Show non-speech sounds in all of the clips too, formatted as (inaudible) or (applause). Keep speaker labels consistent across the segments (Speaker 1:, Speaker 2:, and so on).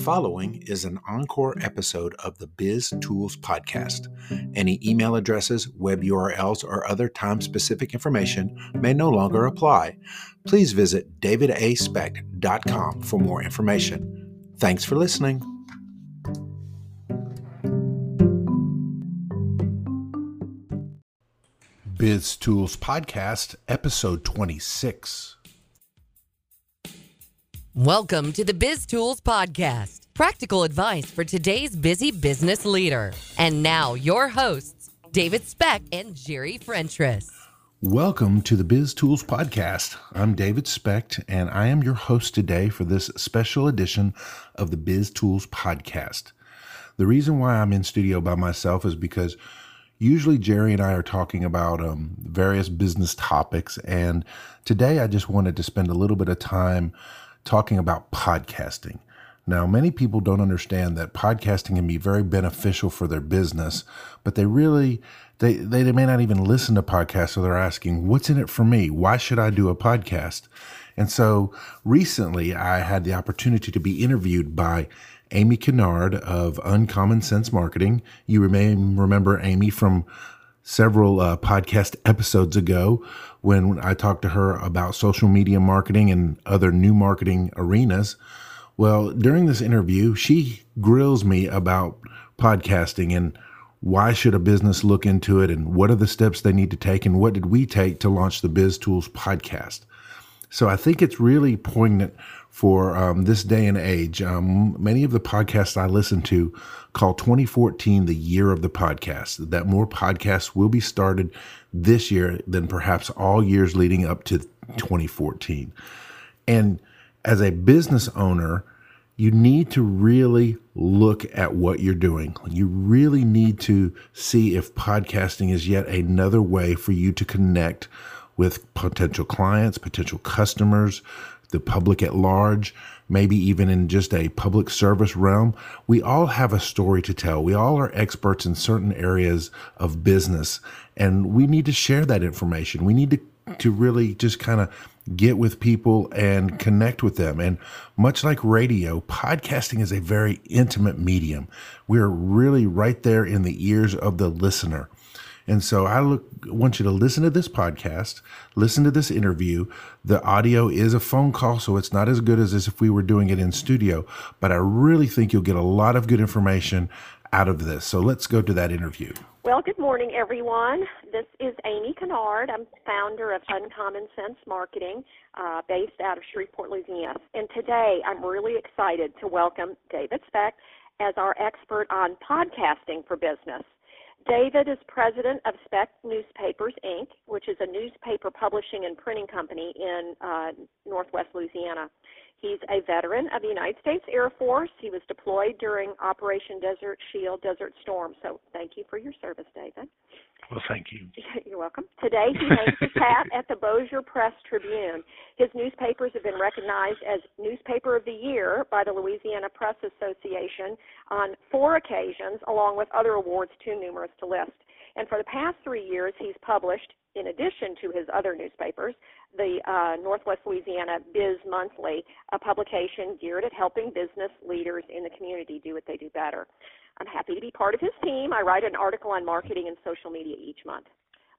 Speaker 1: following is an encore episode of the Biz Tools Podcast. Any email addresses, web URLs, or other time specific information may no longer apply. Please visit davidaspecht.com for more information. Thanks for listening. Biz Tools Podcast, episode 26.
Speaker 2: Welcome to the Biz Tools Podcast, practical advice for today's busy business leader. And now, your hosts, David Specht and Jerry Frentress.
Speaker 1: Welcome to the Biz Tools Podcast. I'm David Specht, and I am your host today for this special edition of the Biz Tools Podcast. The reason why I'm in studio by myself is because usually Jerry and I are talking about um, various business topics, and today I just wanted to spend a little bit of time talking about podcasting. Now, many people don't understand that podcasting can be very beneficial for their business, but they really they they may not even listen to podcasts, so they're asking, "What's in it for me? Why should I do a podcast?" And so, recently, I had the opportunity to be interviewed by Amy Kinnaird of Uncommon Sense Marketing. You may remember Amy from several uh, podcast episodes ago when I talked to her about social media marketing and other new marketing arenas. Well, during this interview, she grills me about podcasting and why should a business look into it and what are the steps they need to take and what did we take to launch the Biz Tools podcast. So I think it's really poignant for um, this day and age. Um, many of the podcasts I listen to call 2014 the year of the podcast, that more podcasts will be started this year than perhaps all years leading up to 2014. And as a business owner, you need to really look at what you're doing. You really need to see if podcasting is yet another way for you to connect with potential clients, potential customers, the public at large, maybe even in just a public service realm. We all have a story to tell. We all are experts in certain areas of business, and we need to share that information. We need to, to really just kind of get with people and connect with them. And much like radio, podcasting is a very intimate medium. We're really right there in the ears of the listener. And so I look want you to listen to this podcast, listen to this interview. The audio is a phone call, so it's not as good as if we were doing it in studio, but I really think you'll get a lot of good information out of this. So let's go to that interview.
Speaker 3: Well, good morning, everyone. This is Amy Kinnaird. I'm founder of Uncommon Sense Marketing, uh, based out of Shreveport, Louisiana. And today I'm really excited to welcome David Specht as our expert on podcasting for business. David is president of Specht Newspapers, Inc., which is a newspaper publishing and printing company in uh, northwest Louisiana. He's a veteran of the United States Air Force. He was deployed during Operation Desert Shield, Desert Storm. So thank you for your service, David.
Speaker 1: Well, thank you. (laughs)
Speaker 3: You're welcome. Today he hangs his hat at the Bossier Press Tribune. His newspapers have been recognized as Newspaper of the Year by the Louisiana Press Association on four occasions, along with other awards too numerous to list. And for the past three years, he's published, in addition to his other newspapers, the uh, Northwest Louisiana Biz Monthly, a publication geared at helping business leaders in the community do what they do better. I'm happy to be part of his team. I write an article on marketing and social media each month.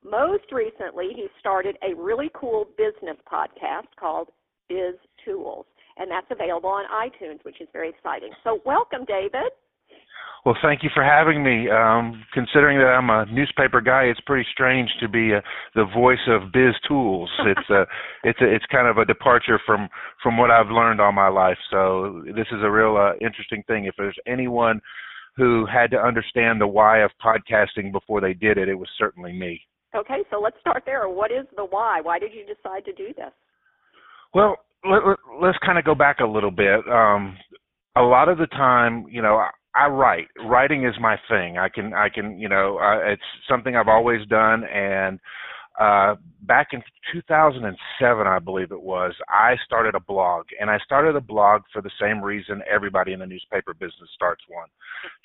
Speaker 3: Most recently, he started a really cool business podcast called Biz Tools, and that's available on iTunes, which is very exciting. So, welcome, David.
Speaker 4: Well, thank you for having me. Um, considering that I'm a newspaper guy, it's pretty strange to be uh, the voice of Biz Tools. It's a, (laughs) it's a, it's kind of a departure from from what I've learned all my life. So this is a real uh, interesting thing. If there's anyone who had to understand the why of podcasting before they did it, it was certainly me.
Speaker 3: Okay, so let's start there. What is the why? Why did you decide to do this?
Speaker 4: Well, let, us let, kind of go back a little bit. Um, a lot of the time, you know, I write. Writing is my thing. I can I can you know uh, it's something I've always done. And uh, back in 2007, I believe it was, I started a blog, and I started a blog for the same reason everybody in the newspaper business starts one,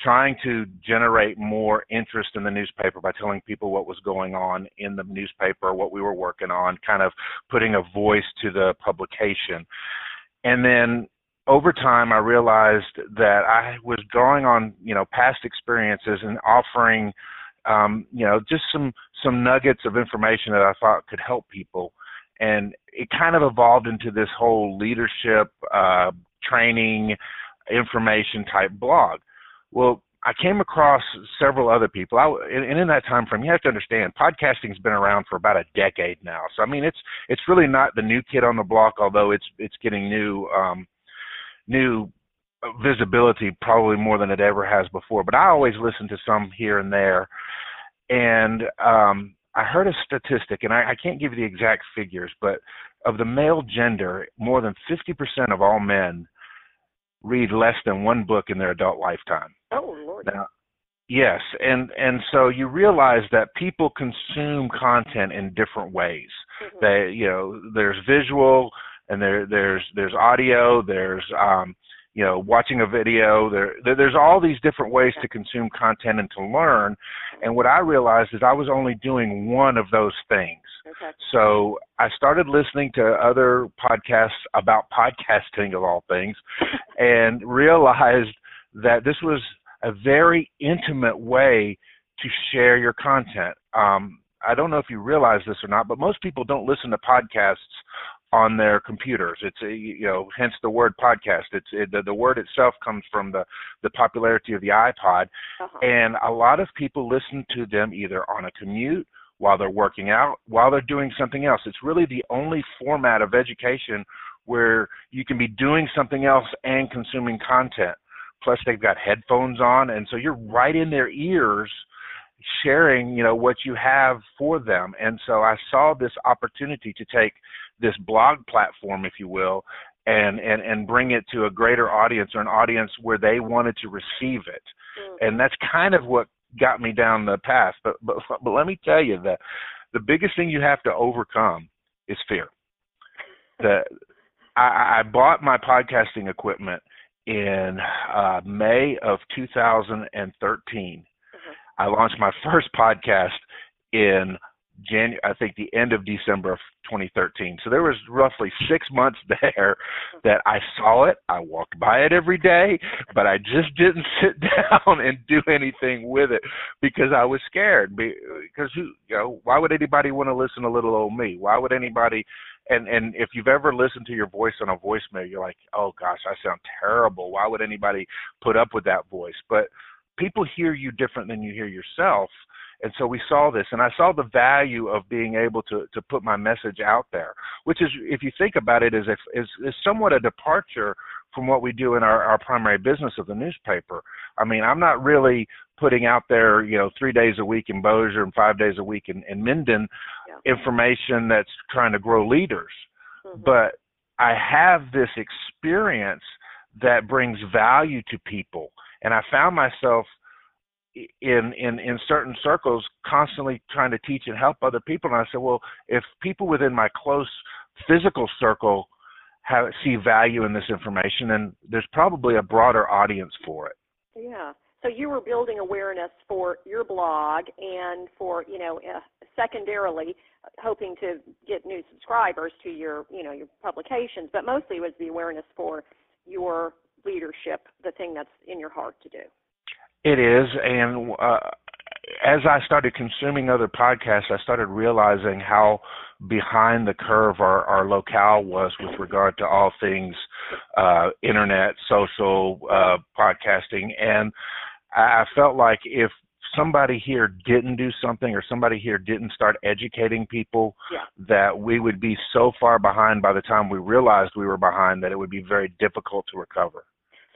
Speaker 4: trying to generate more interest in the newspaper by telling people what was going on in the newspaper, what we were working on, kind of putting a voice to the publication. And then over time, I realized that I was drawing on you know past experiences and offering um, you know just some some nuggets of information that I thought could help people, and it kind of evolved into this whole leadership uh, training information type blog. Well, I came across several other people. I, and in that time frame, you have to understand, podcasting's been around for about a decade now. So I mean, it's it's really not the new kid on the block, although it's it's getting new um, new visibility probably more than it ever has before. But I always listen to some here and there, and um, I heard a statistic, and I, I can't give you the exact figures, but of the male gender, more than 50% of all men read less than one book in their adult lifetime.
Speaker 3: Oh Lord.
Speaker 4: Now, yes, and and so you realize that people consume content in different ways.
Speaker 3: Mm-hmm.
Speaker 4: They, you know, there's visual, and there there's there's audio, there's um, you know, watching a video. There, there, there's all these different ways to consume content and to learn. And what I realized is I was only doing one of those things.
Speaker 3: Okay.
Speaker 4: So I started listening to other podcasts about podcasting of all things, (laughs) and realized that this was a very intimate way to share your content. Um, I don't know if you realize this or not, but most people don't listen to podcasts on their computers. It's a, you know, hence the word podcast. It's it, the, the word itself comes from the the popularity of the iPod,
Speaker 3: Uh-huh.
Speaker 4: and a lot of people listen to them either on a commute, while they're working out, while they're doing something else. It's really the only format of education where you can be doing something else and consuming content. Plus, they've got headphones on, and so you're right in their ears sharing you know what you have for them and so i saw this opportunity to take this blog platform if you will and and and bring it to a greater audience or an audience where they wanted to receive it.
Speaker 3: Mm.
Speaker 4: and that's kind of what got me down the path. But but (laughs) but let me tell you that the biggest thing you have to overcome is fear. The i i bought my podcasting equipment in uh may of 2013 I launched my (laughs) first podcast in Jan I think the end of December of 2013. So there was roughly 6 months (laughs) there that I saw it, I walked by it every day, but I just didn't (laughs) sit down and do anything with it because I was scared because who you know, why would anybody want to listen to little old me? Why would anybody and and if you've ever listened to your voice on a voicemail, you're like, "Oh gosh, I sound terrible. Why would anybody put up with that voice?" But people hear you different than you hear yourself and so we saw this and i saw the value of being able to to put my message out there which is if you think about it is is is somewhat a departure from what we do in our our primary business of the newspaper i mean i'm not really putting out there you know 3 days a week in Bossier and 5 days a week in in Minden
Speaker 3: Yeah.
Speaker 4: information that's trying to grow leaders
Speaker 3: Mhm.
Speaker 4: but I have this experience that brings value to people and I found myself in in in certain circles constantly trying to teach and help other people and I said well if people within my close physical circle have see value in this information then there's probably a broader audience for it
Speaker 3: Yeah. So you were building awareness for your blog and for, you know, uh, secondarily hoping to get new subscribers to your, you know, your publications, but mostly it was the awareness for your leadership, the thing that's in your heart to do.
Speaker 4: It is, and uh, as I started consuming other podcasts, I started realizing how behind the curve our, our locale was with regard to all things uh, internet, social, uh, podcasting, and I felt like if somebody here didn't do something or somebody here didn't start educating people
Speaker 3: Yeah.
Speaker 4: that we would be so far behind by the time we realized we were behind that it would be very difficult to recover.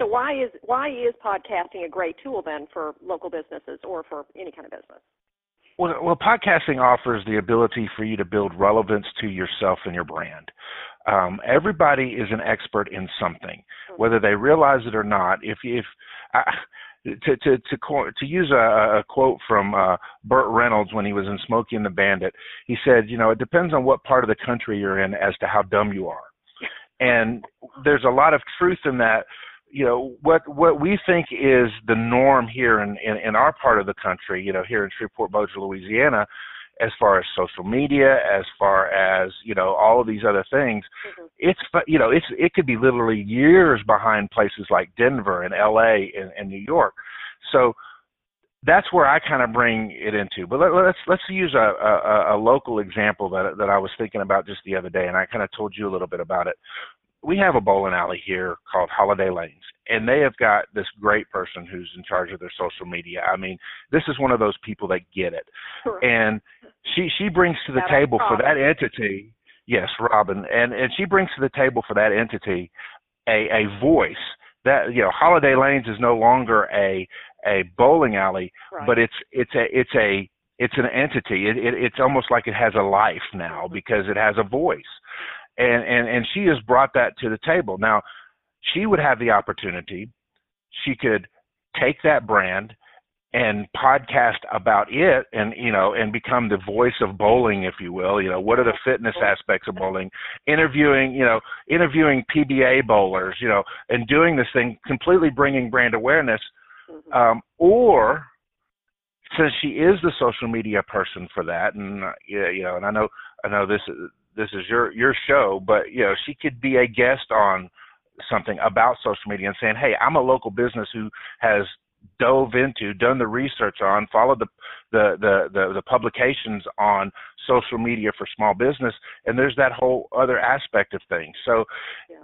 Speaker 3: So why is why is podcasting a great tool then for local businesses or for any kind of business?
Speaker 4: Well, well, podcasting offers the ability for you to build relevance to yourself and your brand. Um, everybody is an expert in something, whether they realize it or not. If if I, to to to to use a, a quote from uh, Burt Reynolds when he was in Smokey and the Bandit, he said, you know, it depends on what part of the country you're in as to how dumb you are, (laughs) and there's a lot of truth in that you know what what we think is the norm here in, in in our part of the country you know here in Shreveport Bossier Louisiana as far as social media, as far as you know all of these other things. Mm-hmm. It's you know it's it could be literally years behind places like Denver and L.A. and, and New York. So that's where I kind of bring it into. But let, us let's use a, a, a local example that that I was thinking about just the other day, and I kind of told you a little bit about it. We have a bowling alley here called Holiday Lanes, and they have got this great person who's in charge of their social media. I mean, this is one of those people that get it, and she she brings to the table for that entity. Yes, Robin, and and she brings to the table for that entity a a voice that you know Holiday Lanes is no longer a a bowling alley, right. but it's it's a it's a it's an entity. It, it it's almost like it has a life now because it has a voice, and and and she has brought that to the table. Now, she would have the opportunity. She could take that brand and podcast about it and you know and become the voice of bowling if you will you know what are the fitness aspects of bowling interviewing you know interviewing pba bowlers you know and doing this thing completely bringing brand awareness mm-hmm. um or since she is the social media person for that and uh, you know and i know i know this this is your your show but you know she could be a guest on something about social media and saying hey i'm a local business who has dove into, done the research on, followed the, the the the the, publications on social media for small business, and there's that whole other aspect of things. So yeah.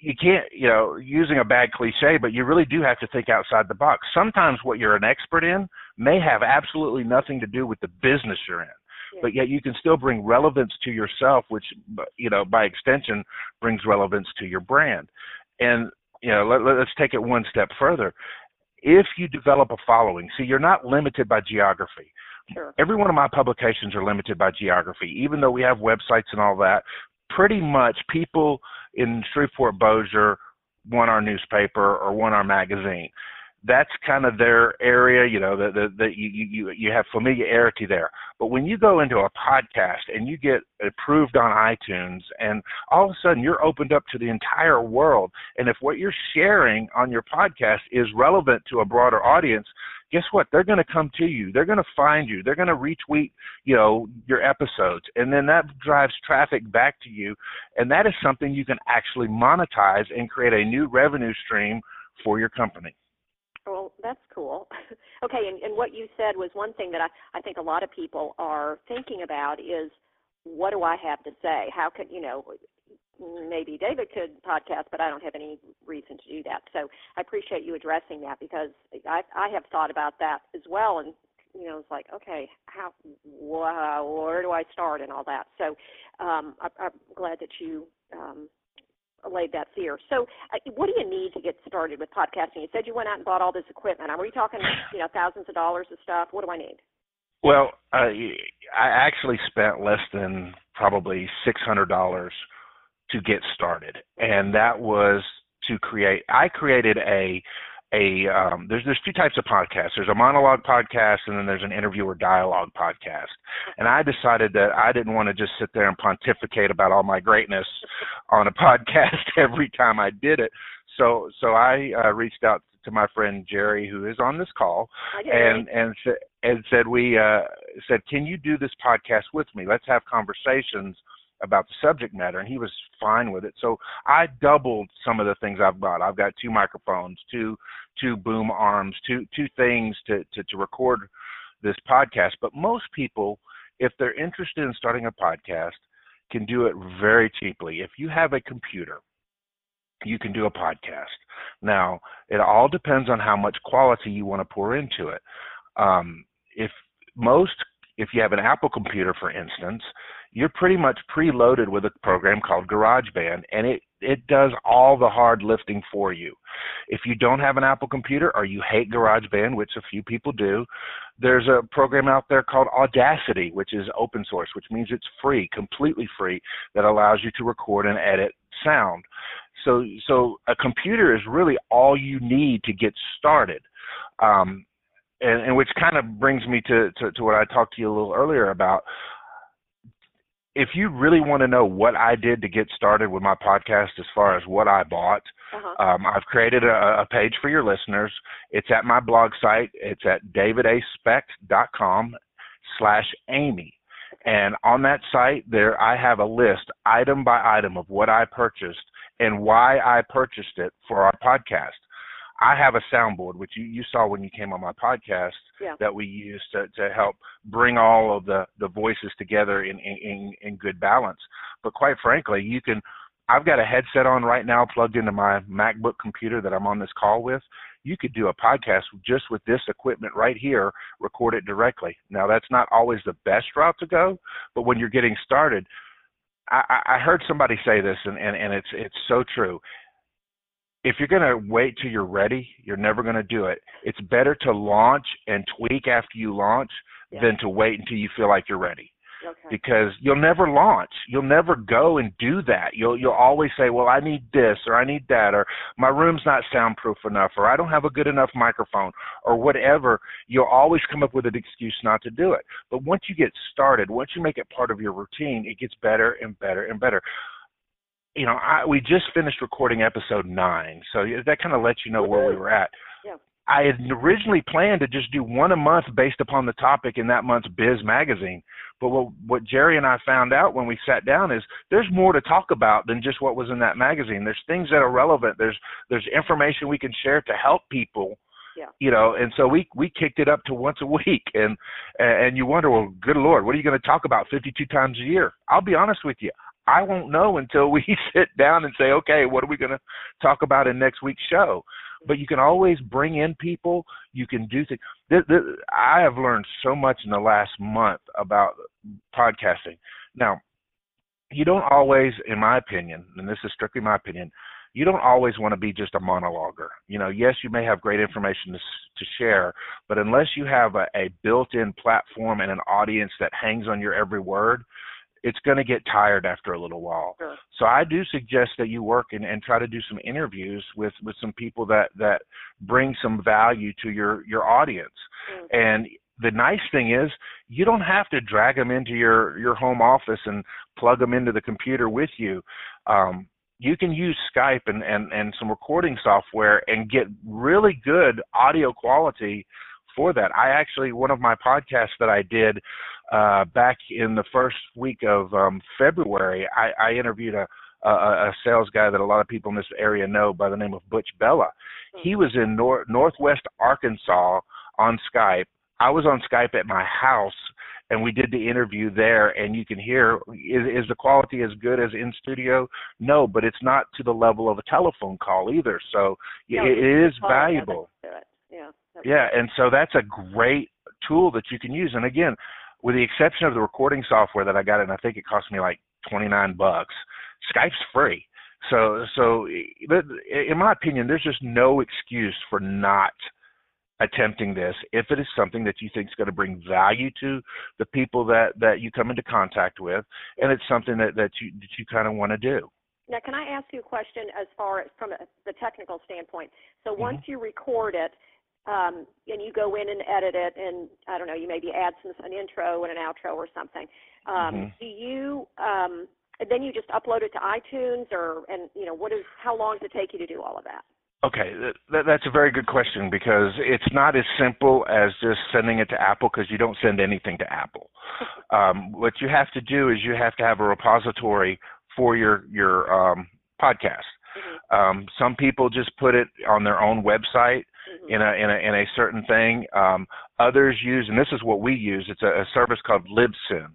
Speaker 4: you can't, you know, using a bad cliche, but you really do have to think outside the box. Sometimes what you're an expert in may have absolutely nothing to do with the business you're in. Yeah. But yet you can still bring relevance to yourself, which you know by extension brings relevance to your brand. And you know, let, let's take it one step further if you develop a following, see, you're not limited by geography.
Speaker 3: Sure.
Speaker 4: Every one of my publications are limited by geography, even though we have websites and all that. Pretty much, people in Shreveport Bossier want our newspaper or want our magazine that's kind of their area, you know, that the, the, you, you, you have familiarity there. But when you go into a podcast and you get approved on iTunes and all of a sudden you're opened up to the entire world, and if what you're sharing on your podcast is relevant to a broader audience, guess what? They're going to come to you. They're going to find you. They're going to retweet, you know, your episodes, and then that drives traffic back to you, and that is something you can actually monetize and create a new revenue stream for your company.
Speaker 3: Well, that's cool. (laughs) okay, and, and what you said was one thing that I, I think a lot of people are thinking about is what do I have to say? How could, you know, maybe David could podcast, but I don't have any reason to do that. So I appreciate you addressing that because I, I have thought about that as well. And, you know, it's like, okay, how, wow, where do I start and all that. So um, I, I'm glad that you um, allayed that fear. So, uh, what do you need to get started with podcasting? You said you went out and bought all this equipment. Are we talking, you know, thousands of dollars of stuff? What do I need?
Speaker 4: Well, uh, I actually spent less than probably six hundred dollars to get started, and that was to create. I created a a um, there's there's two types of podcasts. There's a monologue podcast, and then there's an interview or dialogue podcast. And I decided that I didn't want to just sit there and pontificate about all my greatness on a (laughs) podcast every time I did it. So so I uh, reached out to my friend Jerry, who is on this call, and and and said we uh, said, can you do this podcast with me? Let's have conversations about the subject matter and he was fine with it. So i doubled some of the things i've got i've got two microphones two two boom arms two two things to to, to record this podcast. But most people if they're interested in starting a podcast can do it very cheaply. If you have a computer you can do a podcast. Now it all depends on how much quality you want to pour into it. Um, if most if you have an apple computer for instance you're pretty much preloaded with a program called GarageBand, and it it does all the hard lifting for you. If you don't have an Apple computer or you hate GarageBand, which a few people do, there's a program out there called Audacity, which is open source, which means it's free, completely free, that allows you to record and edit sound. So so a computer is really all you need to get started. Um, and, and which kind of brings me to, to, to what I talked to you a little earlier about if you really want to know what I did to get started with my podcast as far as what I bought, uh-huh. um, I've created a, a, page for your listeners. It's at my blog site. It's at davidaspecht.com slash Amy. And on that site, there I have a list, item by item, of what I purchased and why I purchased it for our podcast. I have a soundboard, which you, you saw when you came on my podcast,
Speaker 3: Yeah.
Speaker 4: that we use to, to help bring all of the, the voices together in, in, in good balance. But quite frankly, you can. I've got a headset on right now plugged into my MacBook computer that I'm on this call with. You could do a podcast just with this equipment right here, record it directly. Now, that's not always the best route to go, but when you're getting started, I, I heard somebody say this, and, and, and it's it's so true. If you're going to wait till you're ready, you're never going to do it. It's better to launch and tweak after you launch
Speaker 3: Yeah.
Speaker 4: than to wait until you feel like you're ready
Speaker 3: Okay.
Speaker 4: because you'll never launch. You'll never go and do that. You'll you'll always say, "Well, I need this or I need that or my room's not soundproof enough or I don't have a good enough microphone or whatever." You'll always come up with an excuse not to do it. But once you get started, once you make it part of your routine, it gets better and better and better. You know, I, we just finished recording episode 9. So that kind of lets you know where we were at.
Speaker 3: Yeah.
Speaker 4: I had originally planned to just do one a month based upon the topic in that month's Biz magazine. But what, what Jerry and I found out when we sat down is there's more to talk about than just what was in that magazine. There's things that are relevant. There's there's information we can share to help people.
Speaker 3: Yeah.
Speaker 4: You know, and so we we kicked it up to once a (laughs) week, and and you wonder, well, good lord, what are you going to talk about 52 times a year? I'll be honest with you, I won't know until we (laughs) sit down and say, okay, what are we going to talk about in next week's show? But you can always bring in people. You can do things. Th- th- I have learned so much in the last month about podcasting. Now, you don't always, in my opinion, and this is strictly my opinion, you don't always want to be just a monologuer. You know, yes, you may have great information to, to share, but unless you have a, a built-in platform and an audience that hangs on your every word, it's going to get tired after a little while.
Speaker 3: Sure.
Speaker 4: So I do suggest that you work and, and try to do some interviews with, with some people that, that bring some value to your, your audience.
Speaker 3: Mm.
Speaker 4: And the nice thing is you don't have to drag them into your, your home office and plug them into the computer with you. Um, you can use Skype and, and, and some recording software and get really good audio quality for that. I actually, one of my podcasts that I did uh, back in the first week of um, February, I, I interviewed a, a, a sales guy that a lot of people in this area know by the name of Butch Bella. He was in nor- Northwest Arkansas on Skype. I was on Skype at my house, and we did the interview there. And you can hear is, is the quality as good as in studio? No, but it's not to the level of a telephone call either. So
Speaker 3: No,
Speaker 4: it, it is valuable.
Speaker 3: Yeah.
Speaker 4: Yeah, and so that's a great tool that you can use. And again, with the exception of the recording software that I got, and I think it cost me like twenty nine bucks. Skype's free. So, so in my opinion, there's just no excuse for not attempting this if it is something that you think is going to bring value to the people that that you come into contact with, and it's something that that you that you kind of want to do.
Speaker 3: Now, can I ask you a question as far as from a, the technical standpoint? So
Speaker 4: Mm-hmm.
Speaker 3: once you record it, um, and you go in and edit it, and I don't know, you maybe add some an intro and an outro or something. Um,
Speaker 4: Mhm.
Speaker 3: Do you um, and then you just upload it to iTunes, or and you know what is how long does it take you to do all of that?
Speaker 4: Okay, that, that, that's a very good question because it's not as simple as just sending it to Apple because you don't send anything to Apple. (laughs) Um, what you have to do is you have to have a repository for your your um, podcast.
Speaker 3: Mhm.
Speaker 4: Um, some people just put it on their own website. In a in a in a certain thing. Um, others use, and this is what we use. It's a, a service called Libsyn,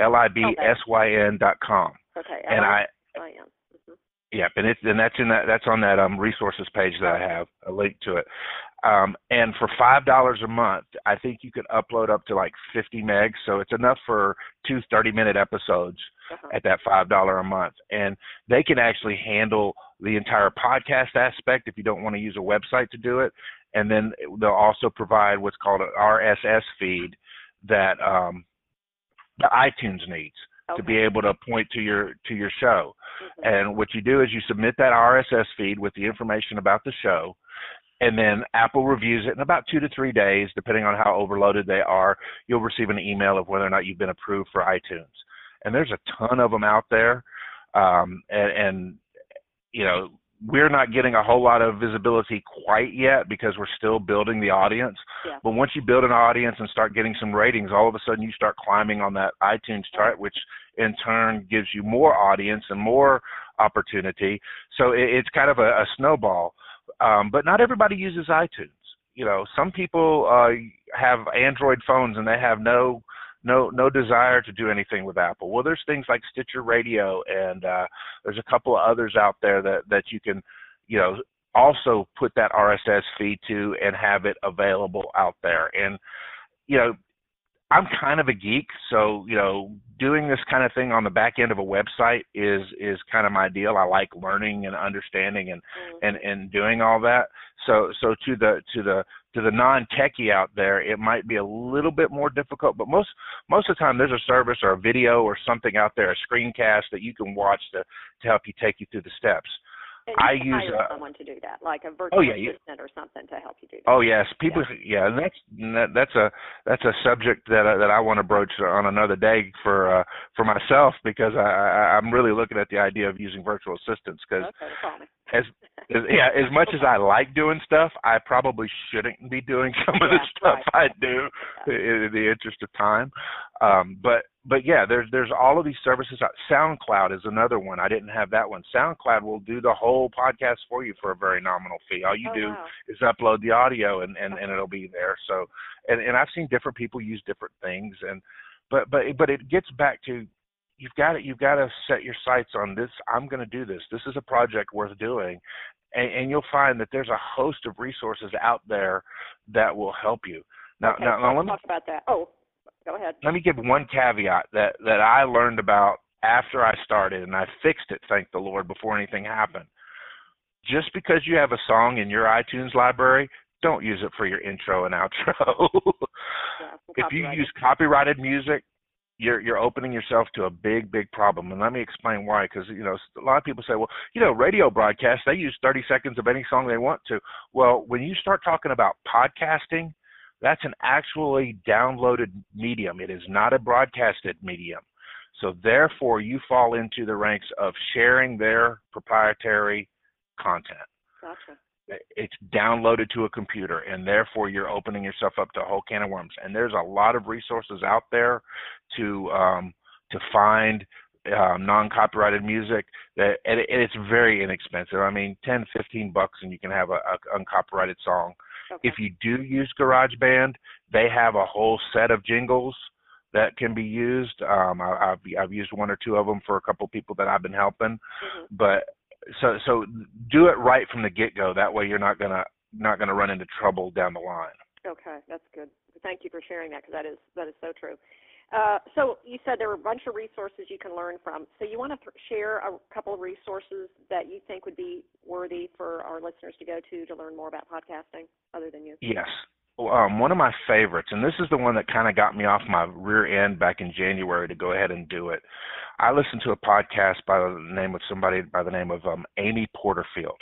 Speaker 4: L I B S Y N dot com,
Speaker 3: Okay.
Speaker 4: and I
Speaker 3: I am. Mhm.
Speaker 4: Yep, and it's and that's in that that's on that um resources page that I have a link to it. Um, and for five dollars a month, I think you could upload up to like fifty megs, so it's enough for two 30 minute episodes
Speaker 3: Uh-huh.
Speaker 4: at that five dollar a month. And they can actually handle the entire podcast aspect if you don't want to use a website to do it. And then they'll also provide what's called an RSS feed that um, the iTunes needs to be able to point to your to your show.
Speaker 3: Mhm.
Speaker 4: And what you do is you submit that RSS feed with the information about the show, and then Apple reviews it in about two to three days, depending on how overloaded they are. You'll receive an email of whether or not you've been approved for iTunes. And there's a ton of them out there, um, and, and you know we're not getting a whole lot of visibility quite yet because we're still building the audience.
Speaker 3: Yeah.
Speaker 4: But once you build an audience and start getting some ratings, all of a sudden you start climbing on that iTunes chart, which in turn gives you more audience and more opportunity. So it, it's kind of a, a snowball. Um, but not everybody uses iTunes. You know, some people uh, have Android phones and they have no no no desire to do anything with Apple. Well, there's things like Stitcher Radio, and uh, there's a couple of others out there that that you can, you know, also put that RSS feed to and have it available out there. And you know, I'm kind of a geek, so you know, doing this kind of thing on the back end of a website is is kind of my deal. I like learning and understanding and
Speaker 3: Mm-hmm.
Speaker 4: and and doing all that. So so to the to the to the non techie out there, it might be a little bit more difficult. But most most of the time, there's a service or a video or something out there, a screencast that you can watch to to help you take you through the steps. I use, uh,
Speaker 3: someone to do that, like a virtual
Speaker 4: Oh, yeah, you-
Speaker 3: assistant or something to help you do that.
Speaker 4: Oh yes, people. Yeah, and that's that, that's a that's a subject that I, that I want to broach on another day for uh, for myself because I, I I'm really looking at the idea of using virtual assistants because
Speaker 3: Okay,
Speaker 4: as, as yeah as much as I like doing stuff, I probably shouldn't be doing some of the stuff
Speaker 3: right.
Speaker 4: I do in, in the interest of time. Um, but but yeah, there's there's all of these services. SoundCloud is another one. I didn't have that one. SoundCloud will do the whole podcast for you for a very nominal fee. All you
Speaker 3: oh,
Speaker 4: do
Speaker 3: wow.
Speaker 4: is upload the audio and, and, and it'll be there. So and, and I've seen different people use different things and but but but it gets back to you've got to you've got to set your sights on this. I'm going to do this. This is a project worth doing, and, and you'll find that there's a host of resources out there that will help you. Now
Speaker 3: okay,
Speaker 4: now, now let me
Speaker 3: talk about that. Oh, go ahead.
Speaker 4: let me give one caveat that that I learned about after I started, and I fixed it, thank the Lord, before anything happened. Just because you have a song in your iTunes library, don't use it for your intro and outro. (laughs)
Speaker 3: Yeah,
Speaker 4: if you use copyrighted music, you're you're opening yourself to a big big problem. And let me explain why. Because you know a lot of people say, well, you know, radio broadcasts they use 30 seconds of any song they want to. Well, when you start talking about podcasting, that's an actually downloaded medium. It is not a broadcasted medium. So therefore, you fall into the ranks of sharing their proprietary content
Speaker 3: Gotcha.
Speaker 4: it's downloaded to a computer and therefore you're opening yourself up to a whole can of worms and there's a lot of resources out there to um to find um non-copyrighted music that and it- and it's very inexpensive i mean 10 15 bucks and you can have a, a uncopyrighted song
Speaker 3: Okay.
Speaker 4: if you do use GarageBand, they have a whole set of jingles that can be used. Um, I, I've I've used one or two of them for a couple people that I've been helping,
Speaker 3: Mhm.
Speaker 4: but so so do it right from the get go. That way you're not gonna not gonna run into trouble down the line.
Speaker 3: Okay, that's good. Thank you for sharing that because that is that is so true. Uh, so you said there were a bunch of resources you can learn from. So you want to share a couple of resources that you think would be worthy for our listeners to go to to learn more about podcasting, other than you.
Speaker 4: Yes. Um, one of my favorites, and this is the one that kind of got me off my rear end back in January to go ahead and do it. I listened to a podcast by the name of somebody by the name of um, Amy Porterfield.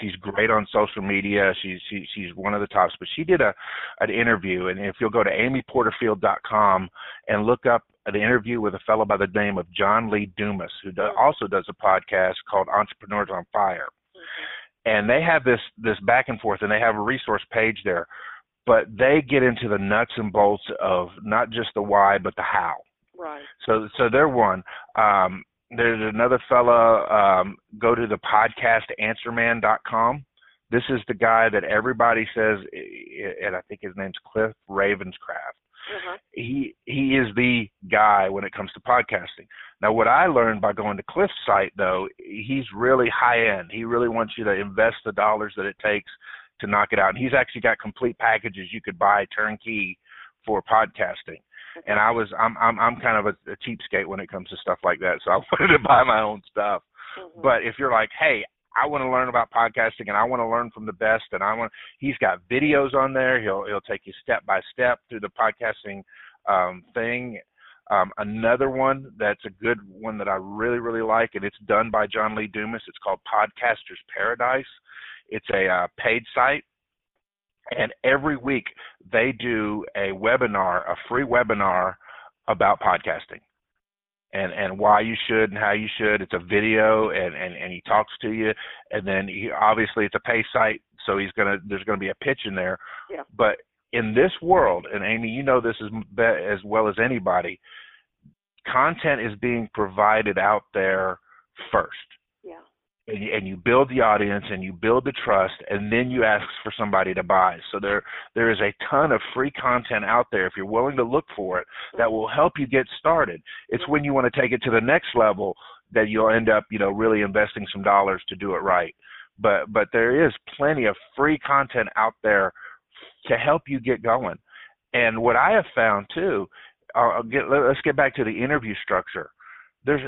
Speaker 4: She's great on social media. She's she, she's one of the tops. But she did a an interview, and if you'll go to amyporterfield.com and look up an interview with a fellow by the name of John Lee Dumas, who do, also does a podcast called Entrepreneurs on Fire,
Speaker 3: Mhm.
Speaker 4: and they have this this back and forth, and they have a resource page there, but they get into the nuts and bolts of not just the why, but the how.
Speaker 3: Right.
Speaker 4: So so they're one. Um, there's another fella. Um, go to the podcastanswerman.com. This is the guy that everybody says, and I think his name's Cliff Ravenscraft.
Speaker 3: Uh-huh.
Speaker 4: He he is the guy when it comes to podcasting. Now, what I learned by going to Cliff's site, though, he's really high end. He really wants you to invest the dollars that it takes to knock it out. And he's actually got complete packages you could buy turnkey for podcasting and I was I'm I'm I'm kind of a, a cheapskate when it comes to stuff like that, so I (laughs) wanted to buy my own stuff.
Speaker 3: Mhm.
Speaker 4: But if you're like, hey, I want to learn about podcasting and I want to learn from the best, and I want he's got videos on there. He'll he'll take you step by step through the podcasting um, thing. Um, another one that's a good one that I really really like, and it's done by John Lee Dumas. It's called Podcasters Paradise. It's a uh, paid site and every week they do a webinar, a free webinar about podcasting. and and why you should and how you should. It's a video and and and he talks to you, and then he obviously it's a pay site, so he's gonna there's gonna be a pitch in there.
Speaker 3: Yeah.
Speaker 4: But in this world, and Amy, you know this as as well as anybody, content is being provided out there first. And you, build the audience and you build the trust and then you ask for somebody to buy. So there there is a ton of free content out there if you're willing to look for it that will help you get started. It's when you want to take it to the next level that you'll end up you know really investing some dollars to do it right. But but there is plenty of free content out there to help you get going. And what i have found too I'll get let's get back to the interview structure. There's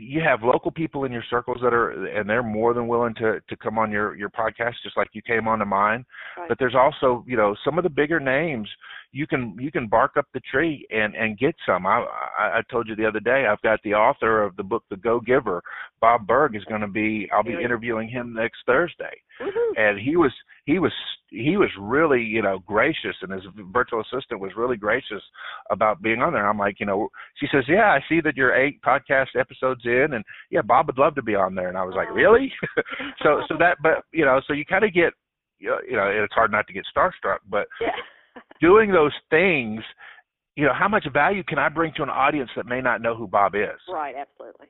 Speaker 4: you have local people in your circles that are and they're more than willing to to come on your your podcast just like you came on to mine
Speaker 3: Right.
Speaker 4: but there's also you know some of the bigger names you can you can bark up the tree and and get some. I i, I told you the other day i've got the author of the book the go giver. Bob Burg is going to be i'll be interviewing him next thursday.
Speaker 3: Woohoo.
Speaker 4: and he was he was he was really you know gracious and his virtual assistant was really gracious about being on there. I'm like you know she says yeah i see that you're eight podcast episodes in and yeah bob would love to be on there. And i was like really? (laughs) So so that but you know so you kind of get you know, you know it's hard not to get starstruck but
Speaker 3: Yeah. (laughs)
Speaker 4: doing those things you know how much value can i bring to an audience that may not know who bob is
Speaker 3: right. Absolutely.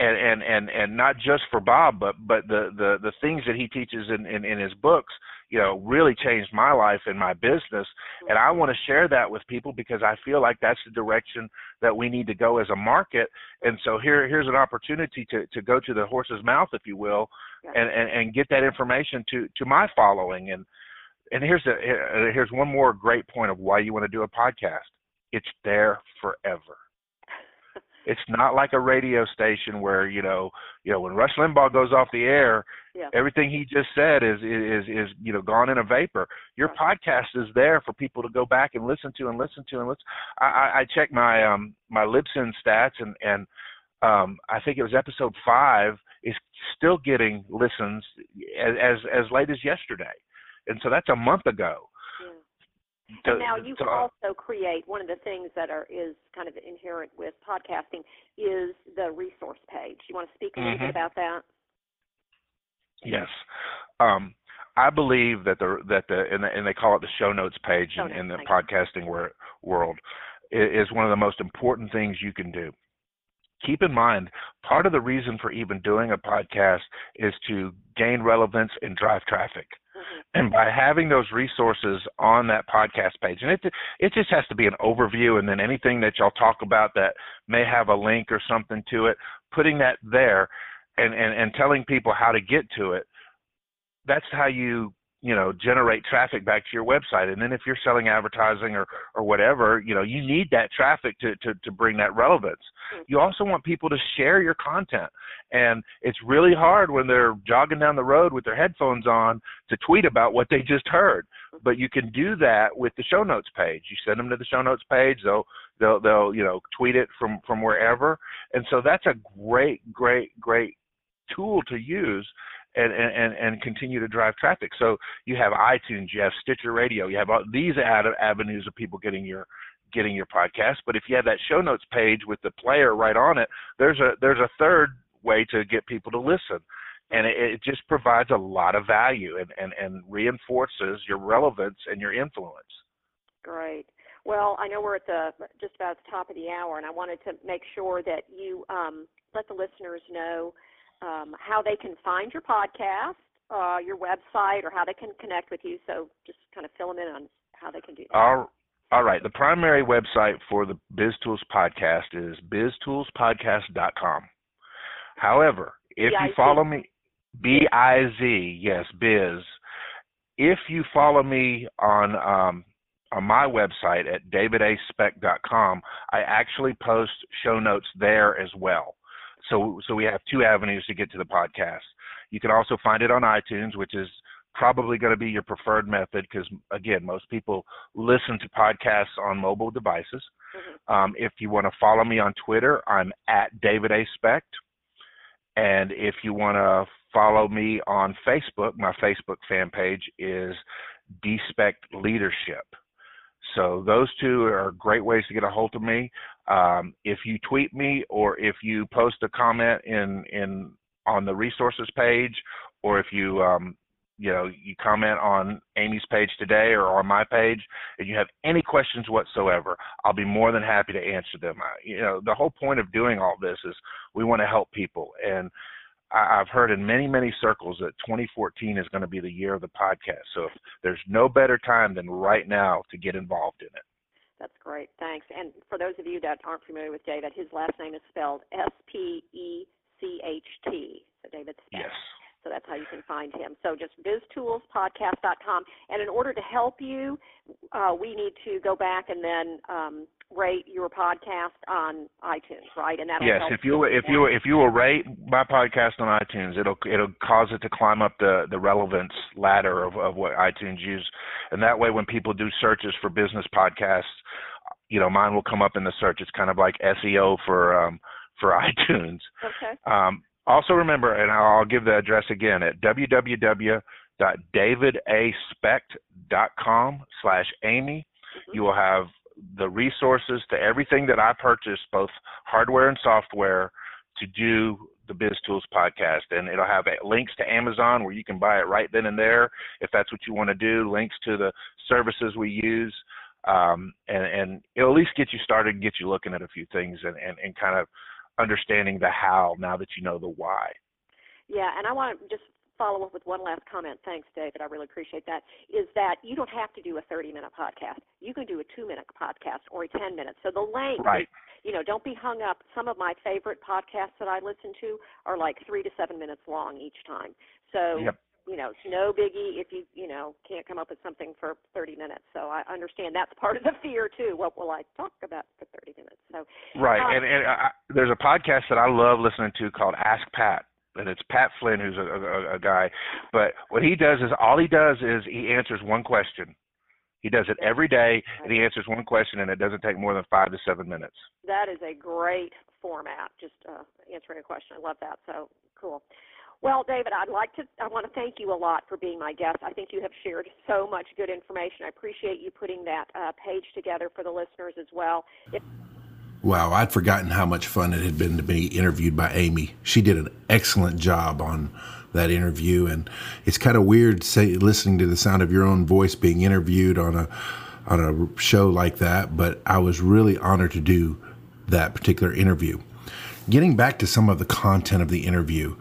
Speaker 4: and and and and not just for Bob, but but the the the things that he teaches in in, in his books, you know, really changed my life and my business. And I want to share that with people because I feel like that's the direction that we need to go as a market. And so here here's an opportunity to to go to the horse's mouth, if you will,
Speaker 3: Yeah.
Speaker 4: and and and get that information to to my following. And and here's a here's one more great point of why you want to do a podcast. It's there forever. (laughs) It's not like a radio station where you know, you know, when Rush Limbaugh goes off the air,
Speaker 3: Yeah.
Speaker 4: everything he just said is is is you know gone in a vapor. Your podcast is there for people to go back and listen to and listen to and listen. I, I, I checked my um my Libsyn stats and and um I think it was episode five is still getting listens as as, as late as yesterday, and so that's a month ago. To-
Speaker 3: And now you
Speaker 4: to-
Speaker 3: can also create one of the things that are is kind of inherent with podcasting is the resource page. You want to speak a little
Speaker 4: Mhm.
Speaker 3: bit about that?
Speaker 4: Yes. Um, I believe that the that the and, the, and they call it the show notes page
Speaker 3: Show
Speaker 4: in, in the podcasting wor- world is one of the most important things you can do. Keep in mind, part of the reason for even doing a podcast is to gain relevance and drive traffic. And by having those resources on that podcast page, and it it just has to be an overview, and then anything that y'all talk about that may have a link or something to it, putting that there, and and and telling people how to get to it. That's how you you know generate traffic back to your website. And then if you're selling advertising or or whatever, you know you need that traffic to to to bring that relevance. Mm-hmm. You also want people to share your content. And it's really hard when they're jogging down the road with their headphones on to tweet about what they just heard. Mm-hmm. But you can do that with the show notes page. You send them to the show notes page. They'll they'll they'll you know tweet it from from wherever. And so that's a great great great tool to use. And, and and continue to drive traffic. So you have iTunes, you have Stitcher Radio, you have all these avenues of people getting your getting your podcast. But if you have that show notes page with the player right on it, there's a there's a third way to get people to listen and it, it just provides a lot of value and, and, and reinforces your relevance and your influence.
Speaker 3: Great. Well, I know we're at the just about the top of the hour, and I wanted to make sure that you um, let the listeners know um, how they can find your podcast, uh, your website, or how they can connect with you. So just kind of fill them in on how they can do that.
Speaker 4: All, all right. The primary website for the Biz Tools podcast is biztoolspodcast.com. However, if you follow me, B I Z, yes, Biz. If you follow me on um, on my website at davidaspecht.com, I actually post show notes there as well. So so we have two avenues to get to the podcast. You can also find it on iTunes, which is probably going to be your preferred method because again, most people listen to podcasts on mobile devices.
Speaker 3: Mhm.
Speaker 4: Um, if you want to follow me on Twitter, I'm at David A. Specht. And if you want to follow me on Facebook, my Facebook fan page is Despect Leadership. So those two are great ways to get a hold of me. Um, if you tweet me or if you post a comment in in on the resources page, or if you um, you know you comment on Amy's page today or on my page, and you have any questions whatsoever, I'll be more than happy to answer them. I, you know the whole point of doing all this is we want to help people and. I've heard in many, many circles that 2014 is going to be the year of the podcast. So if there's no better time than right now to get involved in it.
Speaker 3: That's great. Thanks. And for those of you that aren't familiar with David, his last name is spelled S P E C H T. So David Specht.
Speaker 4: Yes.
Speaker 3: So that's how you can find him. So just biztoolspodcast.com. And in order to help you, uh, we need to go back and then um, rate your podcast on iTunes, right? And that
Speaker 4: yes, if you if you if you will rate my podcast on iTunes, it'll it'll cause it to climb up the the relevance ladder of of what iTunes use, and that way when people do searches for business podcasts, you know mine will come up in the search. It's kind of like SEO for um for (laughs) iTunes.
Speaker 3: Okay.
Speaker 4: Um, also remember, and I'll give the address again at www.davidaspecht.com slash Amy. Mm-hmm. You will have the resources to everything that I purchased, both hardware and software, to do the Biz Tools podcast. And it'll have links to Amazon where you can buy it right then and there if that's what you want to do, links to the services we use. Um, and, and it'll at least get you started and get you looking at a few things and, and, and kind of understanding the how now that you know the why.
Speaker 3: Yeah, and I want to just follow up with one last comment. Thanks, David. I really appreciate that. Is that you don't have to do a 30 minute podcast. You can do a two minute podcast or a 10 minute. So the length,
Speaker 4: right.
Speaker 3: you know, don't be hung up. Some of my favorite podcasts that I listen to are like three to seven minutes long each time. So.
Speaker 4: Yep.
Speaker 3: You know, it's no biggie if you, you know, can't come up with something for 30 minutes. So I understand that's part of the fear too. What will I talk about for 30 minutes? So
Speaker 4: right, um, and and I, there's a podcast that I love listening to called Ask Pat, and it's Pat Flynn who's a, a, a guy. But what he does is all he does is he answers one question. He does it every day, and he answers one question, and it doesn't take more than five to seven minutes.
Speaker 3: That is a great format, just uh, answering a question. I love that. So cool. Well, David, I'd like to. I want to thank you a lot for being my guest. I think you have shared so much good information. I appreciate you putting that uh, page together for the listeners as well. If-
Speaker 1: Wow, I'd forgotten how much fun it had been to be interviewed by Amy. She did an excellent job on that interview, and it's kind of weird say, listening to the sound of your own voice being interviewed on a on a show like that. But I was really honored to do that particular interview. Getting back to some of the content of the interview,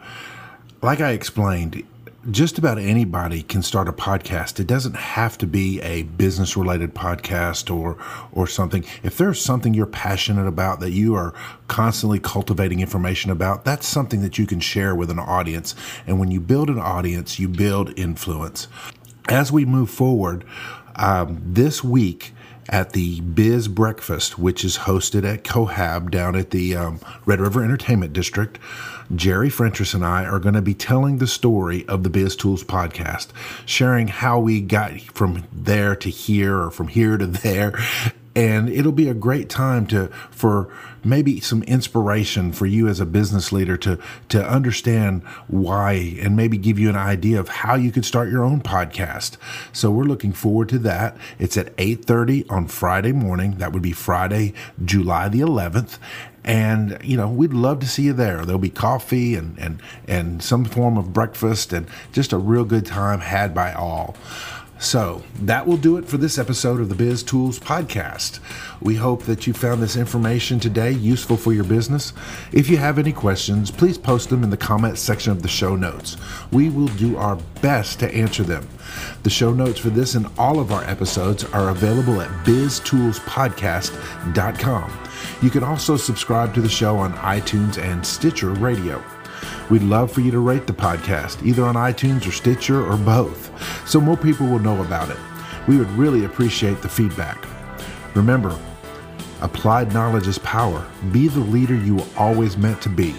Speaker 1: like I explained, just about anybody can start a podcast. It doesn't have to be a business related podcast or or something. If there's something you're passionate about that you are constantly cultivating information about, that's something that you can share with an audience. And when you build an audience, you build influence. As we move forward, um, this week at the Biz Breakfast, which is hosted at Cohab down at the um, Red River Entertainment District. Jerry Frentress and I are going to be telling the story of the Biz Tools podcast, sharing how we got from there to here or from here to there. And it'll be a great time to for maybe some inspiration for you as a business leader to to understand why and maybe give you an idea of how you could start your own podcast. So we're looking forward to that. It's at 8:30 on Friday morning. That would be Friday, July the 11th and you know we'd love to see you there there'll be coffee and and and some form of breakfast and just a real good time had by all so that will do it for this episode of the Biz Tools Podcast. We hope that you found this information today useful for your business. If you have any questions, please post them in the comments section of the show notes. We will do our best to answer them. The show notes for this and all of our episodes are available at biztoolspodcast.com. You can also subscribe to the show on iTunes and Stitcher Radio. We'd love for you to rate the podcast, either on iTunes or Stitcher or both, so more people will know about it. We would really appreciate the feedback. Remember, applied knowledge is power. Be the leader you were always meant to be.